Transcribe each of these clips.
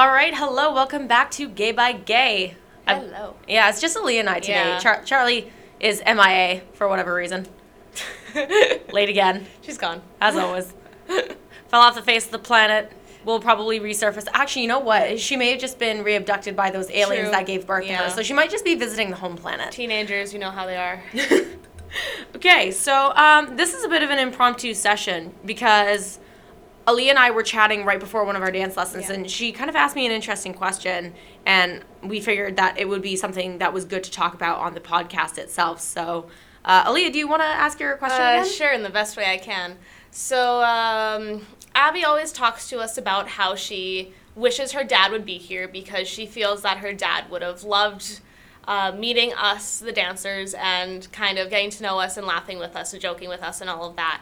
All right, hello, welcome back to Gay by Gay. I'm- Hello. yeah, it's just Ali and I today. Yeah. Char- Charlie is MIA for whatever reason. Late again, She's gone. as always. Fell off the face of the planet. Will probably resurface. Actually, you know what? She may have just been re-abducted by those aliens True. that gave birth to her. So she might just be visiting the home planet. Teenagers, you know how they are. okay, so um, this is a bit of an impromptu session because Ali and I were chatting right before one of our dance lessons, Yeah. and she kind of asked me an interesting question, and we figured that it would be something that was good to talk about on the podcast itself. So, uh, Aaliyah, do you want to ask your question Uh, sure, in the best way I can. So, um, Abby always talks to us about how she wishes her dad would be here because she feels that her dad would have loved uh, meeting us, the dancers, and kind of getting to know us and laughing with us and joking with us and all of that.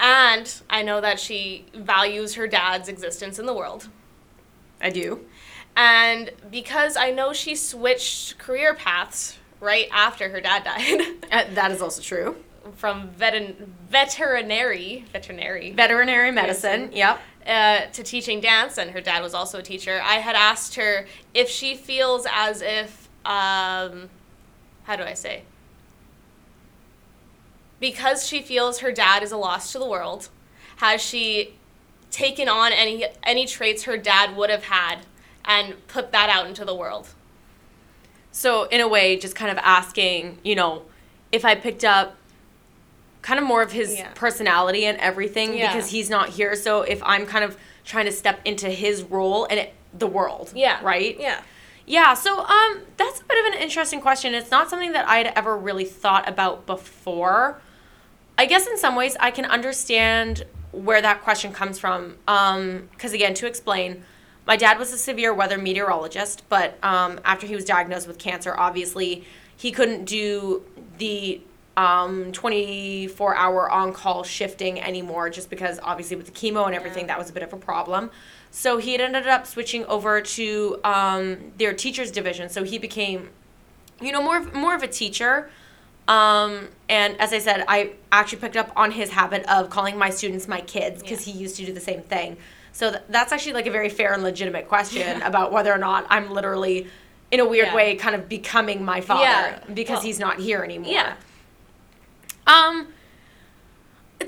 And I know that she values her dad's existence in the world. I do. And because I know she switched career paths right after her dad died Uh, that is also true. from veterin- veterinary veterinary Veterinary medicine. Yep. uh, to teaching dance, and her dad was also a teacher. I had asked her if she feels as if um, how do I say because she feels her dad is a loss to the world. Has she taken on any any traits her dad would have had and put that out into the world? So, in a way, just kind of asking, you know, if I picked up kind of more of his Yeah. personality and everything Yeah. because he's not here. So, if I'm kind of trying to step into his role and it, the world, Yeah. right? Yeah. Yeah, so um that's a bit of an interesting question. It's not something that I'd ever really thought about before. I guess in some ways I can understand where that question comes from. Um cuz again, to explain, my dad was a severe weather meteorologist, but um after he was diagnosed with cancer, obviously he couldn't do the um 24 hour on call shifting anymore just because obviously with the chemo and everything Yeah. that was a bit of a problem. So he had ended up switching over to um, their teachers division. So he became, you know, more more of a teacher. Um, and as I said, I actually picked up on his habit of calling my students my kids because Yeah. he used to do the same thing. So th- that's actually like a very fair and legitimate question about whether or not I'm literally, in a weird Yeah. way, kind of becoming my father Yeah. because Well, he's not here anymore. Yeah. Um,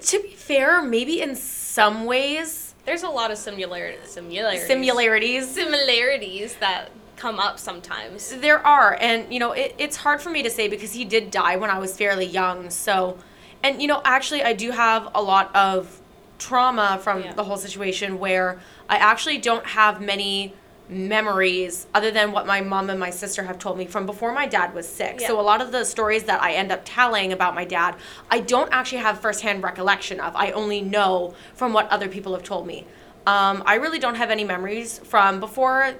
to be fair, maybe in some ways, There's a lot of similar similarities. similarities. similarities that come up sometimes. There are, and you know, it, it's hard for me to say because he did die when I was fairly young. So, and you know, actually, I do have a lot of trauma from Yeah. the whole situation where I actually don't have many memories other than what my mom and my sister have told me from before my dad was sick. So, a lot of the stories that I end up telling about my dad, I don't actually have firsthand recollection of. I only know from what other people have told me. Um, I really don't have any memories from before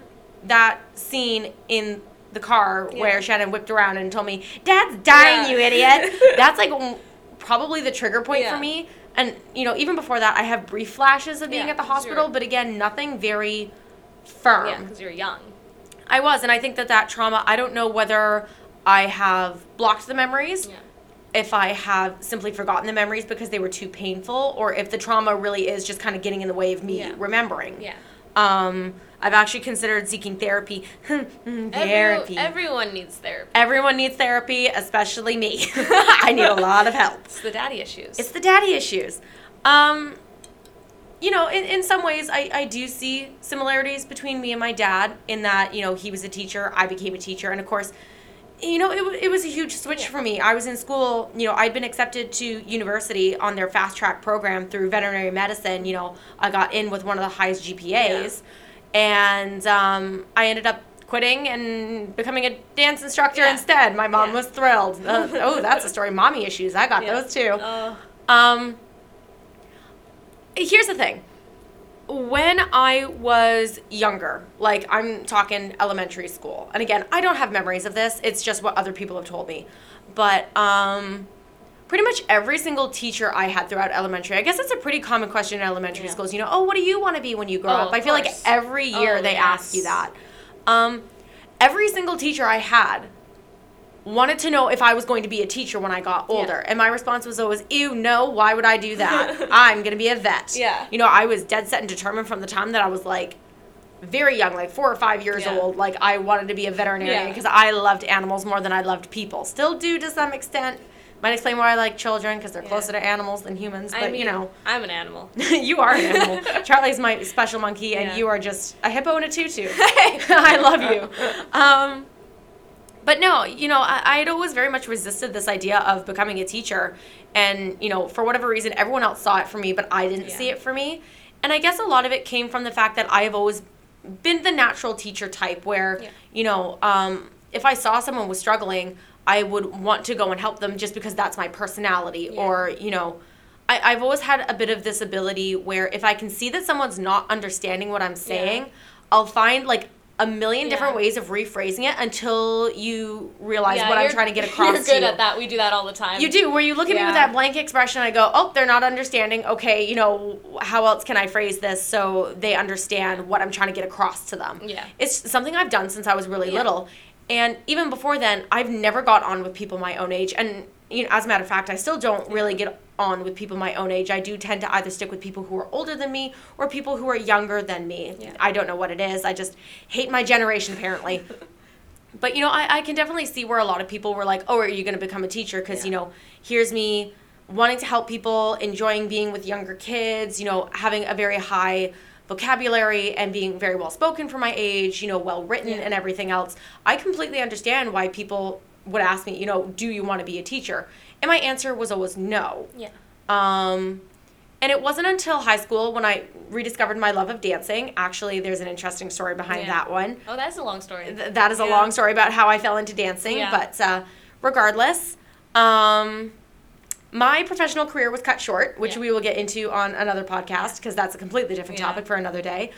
that scene in the car Yeah. where Shannon whipped around and told me, "Dad's dying, Yeah. you idiot." That's like probably the trigger point Yeah. for me. And you know, even before that, I have brief flashes of being at the hospital, but again, nothing very firm. Yeah, because you're young. I was, and I think that that trauma. I don't know whether I have blocked the memories Yeah. if I have simply forgotten the memories because they were too painful, or if the trauma really is just kind of getting in the way of me remembering. Yeah. Um, I've actually considered seeking therapy. therapy. Every, everyone needs therapy. Everyone needs therapy, especially me. I need a lot of help. It's the daddy issues. It's the daddy issues. Um, you know, in, in some ways, I, I do see similarities between me and my dad in that, you know, he was a teacher, I became a teacher, and of course, you know, it, it was a huge switch Yeah. for me. I was in school, you know, I'd been accepted to university on their fast track program through veterinary medicine. You know, I got in with one of the highest GPAs, and um, I ended up quitting and becoming a dance instructor Yeah. instead. My mom Yeah. was thrilled. Uh, oh, that's a story. Mommy issues. I got Yeah. those too. Oh, Um, here's the thing. When I was younger, like I'm talking elementary school, and again, I don't have memories of this. It's just what other people have told me. But um, pretty much every single teacher I had throughout elementary, I guess that's a pretty common question in elementary Yeah. schools. You know, oh, what do you want to be when you grow Oh, up? I feel like every year Oh, they ask you that. Um, every single teacher I had wanted to know if I was going to be a teacher when I got Yeah. older. And my response was always, ew, no, why would I do that? I'm going to be a vet. Yeah. You know, I was dead set and determined from the time that I was like very young, like four or five years Yeah. old, like I wanted to be a veterinarian Yeah. because I loved animals more than I loved people. Still do to some extent. Might explain why I like children because they're Yeah. closer to animals than humans. But I mean, you know, I'm an animal. you are an animal. Charlie's my special monkey, and you are just a hippo and a tutu. I love you. Um, but no, you know, I, I had always very much resisted this idea of becoming a teacher. And, you know, for whatever reason, everyone else saw it for me, but I didn't see it for me. And I guess a lot of it came from the fact that I have always been the natural teacher type where, Yeah. you know, um, if I saw someone was struggling, I would want to go and help them just because that's my personality. Yeah. Or, you know, I, I've always had a bit of this ability where if I can see that someone's not understanding what I'm saying, I'll find like a million different Yeah. ways of rephrasing it until you realize Yeah, what I'm trying to get across You're to good you. at that. We do that all the time. You do, where you look at me with that blank expression, and I go, oh, they're not understanding. Okay, you know, how else can I phrase this so they understand what I'm trying to get across to them? Yeah. It's something I've done since I was really Yeah. little. And even before then, I've never got on with people my own age. And, you know, as a matter of fact, I still don't really get on with people my own age. I do tend to either stick with people who are older than me or people who are younger than me. Yeah. I don't know what it is. I just hate my generation, apparently. But you know, I, I can definitely see where a lot of people were like, "Oh, are you going to become a teacher?" Because you know, here's me wanting to help people, enjoying being with younger kids. You know, having a very high vocabulary and being very well spoken for my age. You know, well written Yeah. and everything else. I completely understand why people would ask me, you know, do you want to be a teacher? And my answer was always no. Yeah. Um, and it wasn't until high school when I rediscovered my love of dancing. Actually, there's an interesting story behind Yeah. that one. Oh, that's a long story. Th- that is a long story about how I fell into dancing. Yeah. But uh, regardless, um, my professional career was cut short, which Yeah. we will get into on another podcast because that's a completely different Yeah. topic for another day.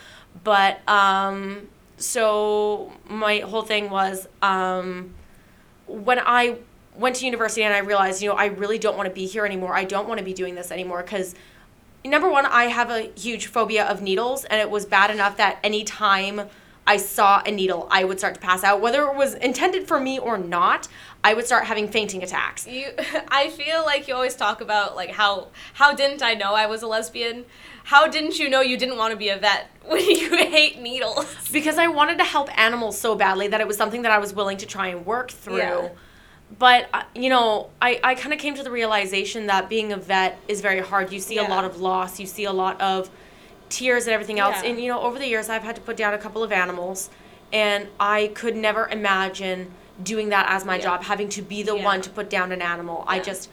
But um, so my whole thing was um, when I went to university and I realized, you know, I really don't want to be here anymore. I don't want to be doing this anymore because number one, I have a huge phobia of needles, and it was bad enough that anytime I saw a needle, I would start to pass out, whether it was intended for me or not. I would start having fainting attacks. You, I feel like you always talk about like how how didn't I know I was a lesbian? How didn't you know you didn't want to be a vet when you hate needles? because I wanted to help animals so badly that it was something that I was willing to try and work through. Yeah. But, uh, you know, I, I kind of came to the realization that being a vet is very hard. You see a lot of loss, you see a lot of tears and everything else. Yeah. And, you know, over the years, I've had to put down a couple of animals, and I could never imagine doing that as my Yeah. job, having to be the Yeah. one to put down an animal. I just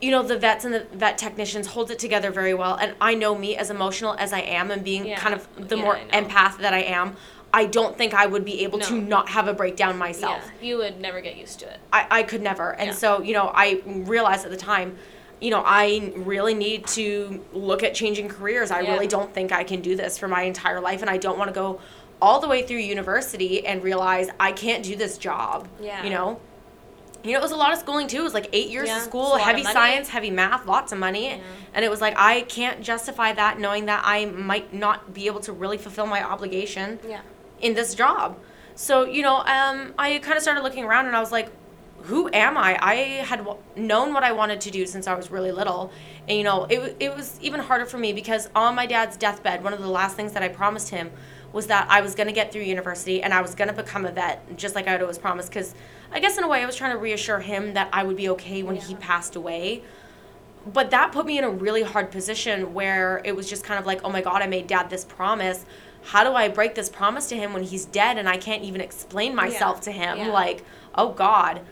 you know the vets and the vet technicians hold it together very well and i know me as emotional as i am and being kind of the more empath that i am i don't think i would be able to not have a breakdown myself Yeah, you would never get used to it. I, I could never and Yeah. so you know i realized at the time you know i really need to look at changing careers i Yeah. really don't think i can do this for my entire life and i don't want to go all the way through university and realize i can't do this job Yeah. you know you know, it was a lot of schooling too. It was like eight years Yeah, of school, lot of heavy science, heavy math, lots of money. And it was like, I can't justify that knowing that I might not be able to really fulfill my obligation Yeah. in this job. So, you know, um, I kind of started looking around and I was like, who am I? I had w- known what I wanted to do since I was really little. And, you know, it, it was even harder for me because on my dad's deathbed, one of the last things that I promised him was that I was going to get through university and I was going to become a vet, just like I had always promised. Because I guess in a way, I was trying to reassure him that I would be okay when he passed away. But that put me in a really hard position where it was just kind of like, oh my God, I made dad this promise. How do I break this promise to him when he's dead and I can't even explain myself to him? Yeah. Like, oh God.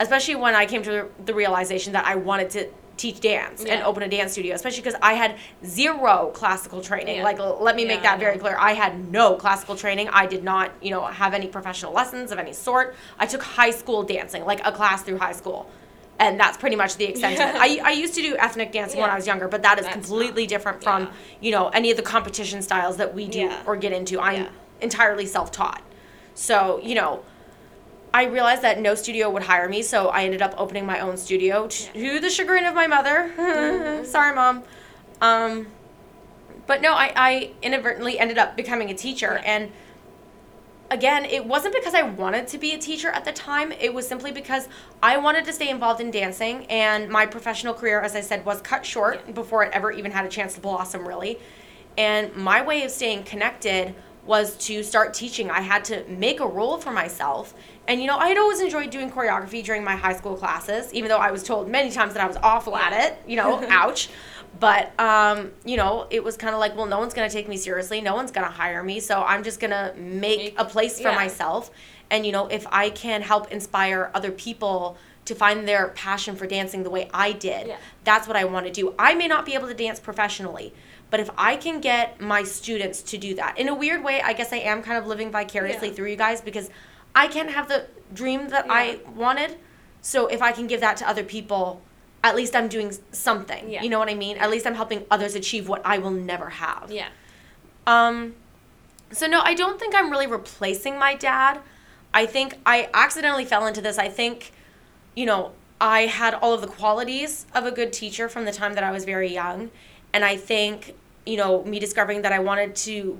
Especially when I came to the realization that I wanted to teach dance and open a dance studio, especially because I had zero classical training. Yeah. Like, let me make that very clear. I had no classical training. I did not, you know, have any professional lessons of any sort. I took high school dancing, like a class through high school. And that's pretty much the extent of it. I, I used to do ethnic dancing when I was younger, but that is That's completely not- different from, yeah. you know, any of the competition styles that we do Yeah. or get into. I'm Yeah. entirely self taught. So, you know, I realized that no studio would hire me, so I ended up opening my own studio to the chagrin of my mother. Sorry, mom. Um, but no, I, I inadvertently ended up becoming a teacher. Yeah. And again, it wasn't because I wanted to be a teacher at the time. It was simply because I wanted to stay involved in dancing, and my professional career, as I said, was cut short Yeah. before it ever even had a chance to blossom, really. And my way of staying connected was to start teaching. I had to make a role for myself. And you know, I had always enjoyed doing choreography during my high school classes, even though I was told many times that I was awful at it, you know, ouch. But um, you know, it was kind of like, well, no one's gonna take me seriously, no one's gonna hire me, so I'm just gonna make Make- a place for yeah. myself. And you know, if I can help inspire other people to find their passion for dancing the way I did, Yeah. that's what I want to do. I may not be able to dance professionally, but if I can get my students to do that, in a weird way, I guess I am kind of living vicariously Yeah. through you guys because I can't have the dream that I wanted. So if I can give that to other people, at least I'm doing something. Yeah. You know what I mean? At least I'm helping others achieve what I will never have. Yeah. Um, so no, I don't think I'm really replacing my dad. I think I accidentally fell into this. I think, you know, I had all of the qualities of a good teacher from the time that I was very young, and I think, you know, me discovering that I wanted to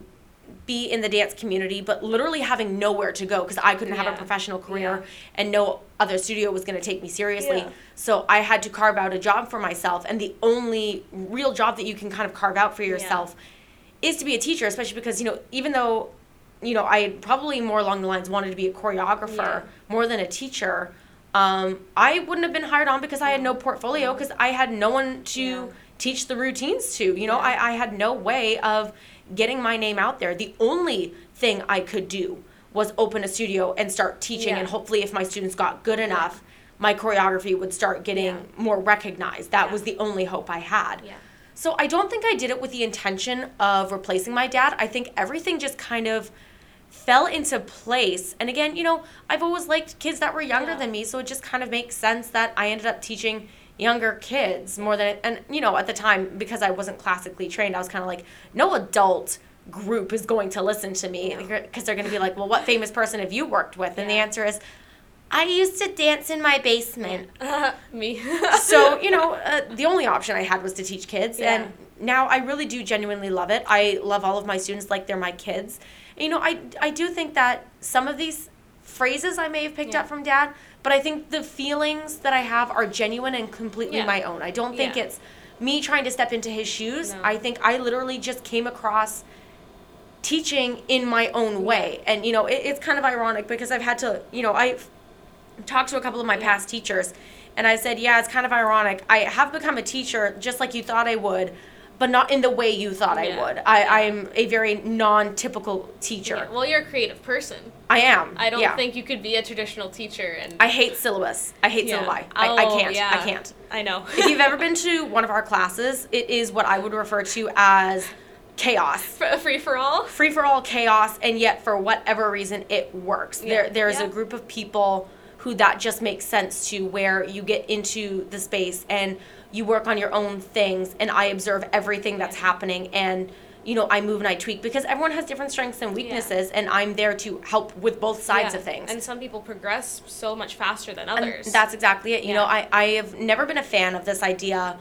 be in the dance community, but literally having nowhere to go because I couldn't have a professional career Yeah. and no other studio was going to take me seriously. Yeah. So I had to carve out a job for myself, and the only real job that you can kind of carve out for yourself is to be a teacher, especially because you know even though you know I probably more along the lines wanted to be a choreographer Yeah. more than a teacher. Um, I wouldn't have been hired on because I had no portfolio because I had no one to Yeah. Teach the routines to. You know, Yeah. I, I had no way of getting my name out there. The only thing I could do was open a studio and start teaching, Yeah. and hopefully, if my students got good enough, my choreography would start getting Yeah. more recognized. That was the only hope I had. So I don't think I did it with the intention of replacing my dad. I think everything just kind of fell into place. And again, you know, I've always liked kids that were younger than me, so it just kind of makes sense that I ended up teaching younger kids more than and you know, at the time because I wasn't classically trained, I was kind of like no adult group is going to listen to me because they're going to be like, "Well, what famous person have you worked with?" And the answer is I used to dance in my basement Me. so you know uh, the only option i had was to teach kids Yeah. and now i really do genuinely love it i love all of my students like they're my kids and, you know i i do think that some of these phrases i may have picked Yeah. up from dad but i think the feelings that i have are genuine and completely Yeah. my own i don't think Yeah. it's me trying to step into his shoes No. i think i literally just came across teaching in my own way and you know it, it's kind of ironic because i've had to you know i've talked to a couple of my past teachers and I said, Yeah, it's kind of ironic. I have become a teacher just like you thought I would, but not in the way you thought I would. I, Yeah. I'm a very non typical teacher. Yeah, Well, you're a creative person. I am. I don't yeah. think you could be a traditional teacher and I hate syllabus. I hate Yeah. syllabi. I, I Oh, can't. yeah. I can't. I know. if you've ever been to one of our classes, it is what I would refer to as chaos. free for all. free for all chaos and yet for whatever reason it works Yeah. there there's Yeah. a group of people who that just makes sense to where you get into the space and you work on your own things and i observe everything that's happening and you know i move and i tweak because everyone has different strengths and weaknesses and i'm there to help with both sides Yeah. of things And some people progress so much faster than and others. that's exactly it. You know, I, I have never been a fan of this idea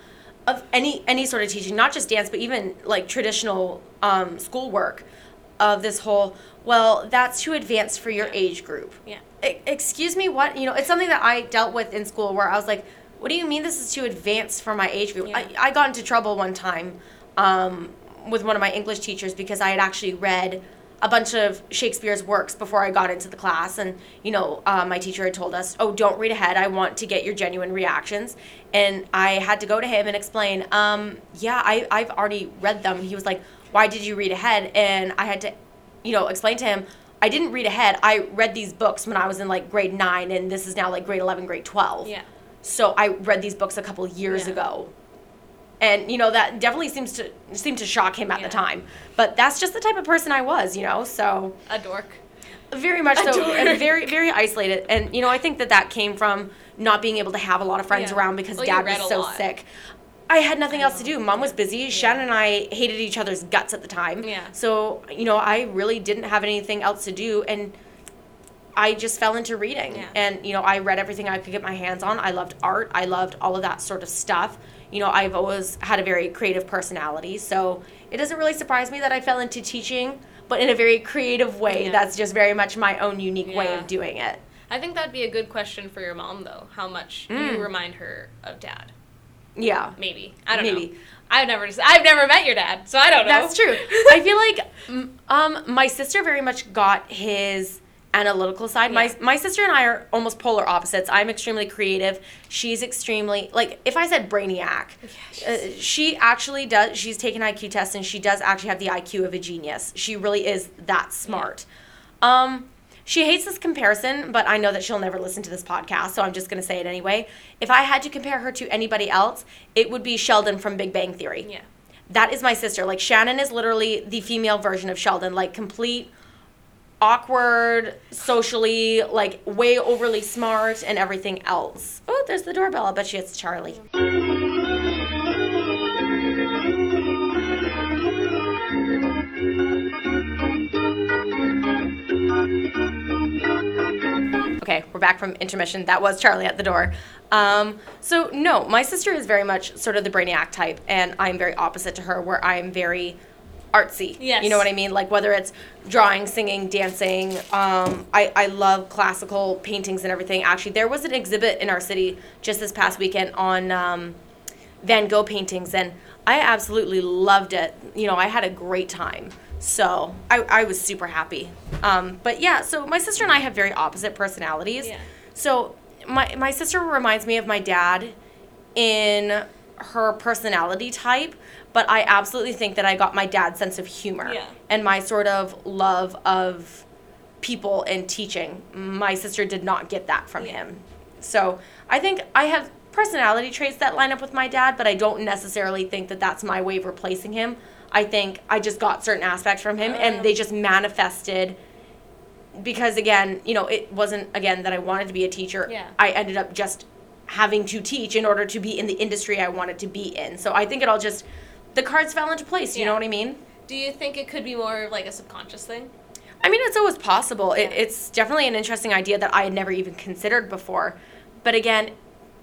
of any any sort of teaching, not just dance, but even like traditional um, schoolwork of this whole, well, that's too advanced for your Yeah. age group. yeah. Excuse me, what? You know, it's something that I dealt with in school where I was like, what do you mean this is too advanced for my age group? Yeah. I, I got into trouble one time um, with one of my English teachers because I had actually read a bunch of Shakespeare's works before I got into the class. And, you know, uh, my teacher had told us, oh, don't read ahead. I want to get your genuine reactions. And I had to go to him and explain, um, yeah, I, I've already read them. He was like, why did you read ahead? And I had to, you know, explain to him, I didn't read ahead. I read these books when I was in like grade nine, and this is now like grade 11, grade 12. Yeah. So I read these books a couple years Yeah. ago. And you know that definitely seems to seem to shock him at Yeah. the time. But that's just the type of person I was, you know. So A dork. very much so and very very isolated. And you know, I think that that came from not being able to have a lot of friends Yeah. around because Well, dad was so sick. I had nothing else to do. Mom was busy. Shannon and I hated each other's guts at the time. Yeah. So, you know, I really didn't have anything else to do and I just fell into reading. Yeah. And, you know, I read everything I could get my hands on. I loved art. I loved all of that sort of stuff. You know, I've always had a very creative personality. So it doesn't really surprise me that I fell into teaching, but in a very creative way. Yeah. That's just very much my own unique way of doing it. I think that'd be a good question for your mom, though. How much Mm. you remind her of dad. Yeah. Maybe. I don't know. Maybe. know. I've never I've never met your dad, so I don't know. That's true. I feel like um my sister very much got his analytical side. Yeah. My my sister and I are almost polar opposites. I'm extremely creative. She's extremely like if I said brainiac, uh, she actually does. She's taken IQ tests and she does actually have the IQ of a genius. She really is that smart. Um, she hates this comparison, but I know that she'll never listen to this podcast, so I'm just going to say it anyway. If I had to compare her to anybody else, it would be Sheldon from Big Bang Theory. Yeah. That is my sister. Like Shannon is literally the female version of Sheldon, like complete awkward, socially, like way overly smart and everything else. Oh, there's the doorbell. I bet she it's Charlie. We're back from intermission. That was Charlie at the door. Um, so no, my sister is very much sort of the brainiac type, and I'm very opposite to her, where I'm very artsy. Yes. You know what I mean? Like whether it's drawing, singing, dancing. Um, I I love classical paintings and everything. Actually, there was an exhibit in our city just this past weekend on um, Van Gogh paintings, and I absolutely loved it. You know, I had a great time. So I, I was super happy. Um, but yeah, so my sister and I have very opposite personalities. Yeah. So my my sister reminds me of my dad in her personality type, but I absolutely think that I got my dad's sense of humor Yeah. and my sort of love of people and teaching. My sister did not get that from Yeah. him. So I think I have personality traits that line up with my dad, but I don't necessarily think that that's my way of replacing him. I think I just got certain aspects from him and they just manifested because again, you know, it wasn't again that I wanted to be a teacher. Yeah. I ended up just having to teach in order to be in the industry I wanted to be in. So I think it all just the cards fell into place, you Yeah. know what I mean? Do you think it could be more of like a subconscious thing? I mean, it's always possible. It, Yeah. it's definitely an interesting idea that I had never even considered before. But again,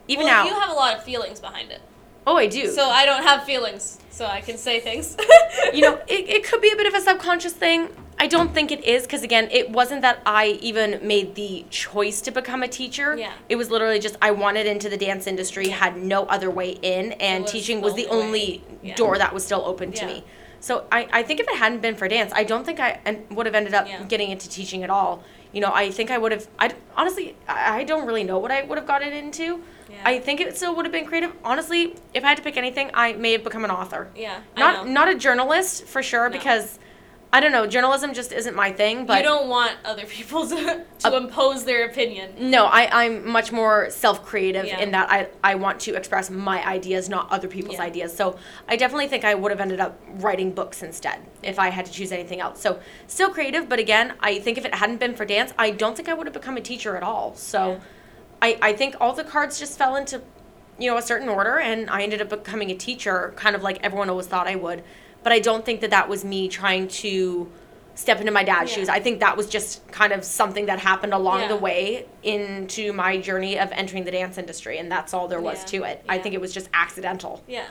even well, now, you have a lot of feelings behind it. Oh, I do. So I don't have feelings, so I can say things. you know, it, it could be a bit of a subconscious thing. I don't think it is because, again, it wasn't that I even made the choice to become a teacher. Yeah. It was literally just I wanted into the dance industry, had no other way in, and was teaching was the only. Yeah. door that was still open to Yeah. me. So I, I think if it hadn't been for dance, I don't think I en- would have ended up Yeah. getting into teaching at all. You know, I think I would have. I honestly, I don't really know what I would have gotten into. Yeah. I think it still would have been creative. Honestly, if I had to pick anything, I may have become an author yeah, not not a journalist for sure No. because I don't know journalism just isn't my thing but you don't want other people to, to Uh, impose their opinion. no I, I'm much more self-creative Yeah. in that I, I want to express my ideas not other people's Yeah. ideas so I definitely think I would have ended up writing books instead if I had to choose anything else so still creative but again I think if it hadn't been for dance I don't think I would have become a teacher at all so Yeah. I, I think all the cards just fell into you know a certain order and i ended up becoming a teacher kind of like everyone always thought i would but i don't think that that was me trying to step into my dad's Yeah. shoes i think that was just kind of something that happened along Yeah. the way into my journey of entering the dance industry and that's all there was Yeah. to it i think it was just accidental Yeah.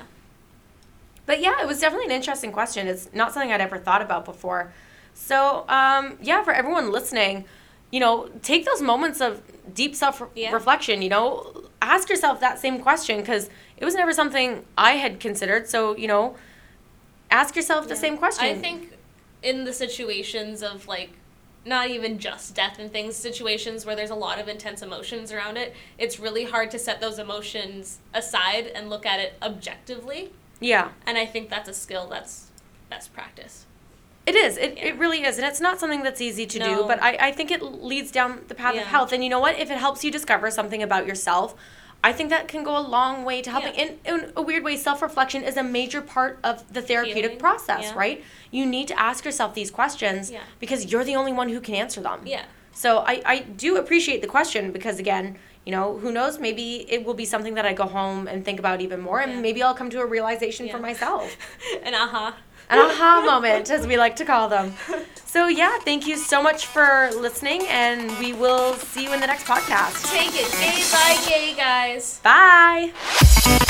but yeah, it was definitely an interesting question. It's not something I'd ever thought about before. So, um, yeah, for everyone listening, you know, take those moments of deep self reflection, you know, ask yourself that same question because it was never something I had considered. So, you know, ask yourself the Yeah. same question. I think in the situations of like not even just death and things, situations where there's a lot of intense emotions around it, it's really hard to set those emotions aside and look at it objectively. Yeah, And I think that's a skill that's best practice. it is. It, Yeah. it really is. And it's not something that's easy to do, but I, I think it leads down the path Yeah. of health. And you know what? If it helps you discover something about yourself, I think that can go a long way to helping. Yeah. In, in a weird way, self reflection is a major part of the therapeutic Healing, process, yeah. right? You need to ask yourself these questions Yeah. because you're the only one who can answer them. Yeah. So I, I do appreciate the question because, again, you know, who knows, maybe it will be something that I go home and think about even more, and maybe I'll come to a realization for myself. and aha. An aha moment, as we like to call them. So, yeah, thank you so much for listening, and we will see you in the next podcast. Take it day by day, guys. Bye.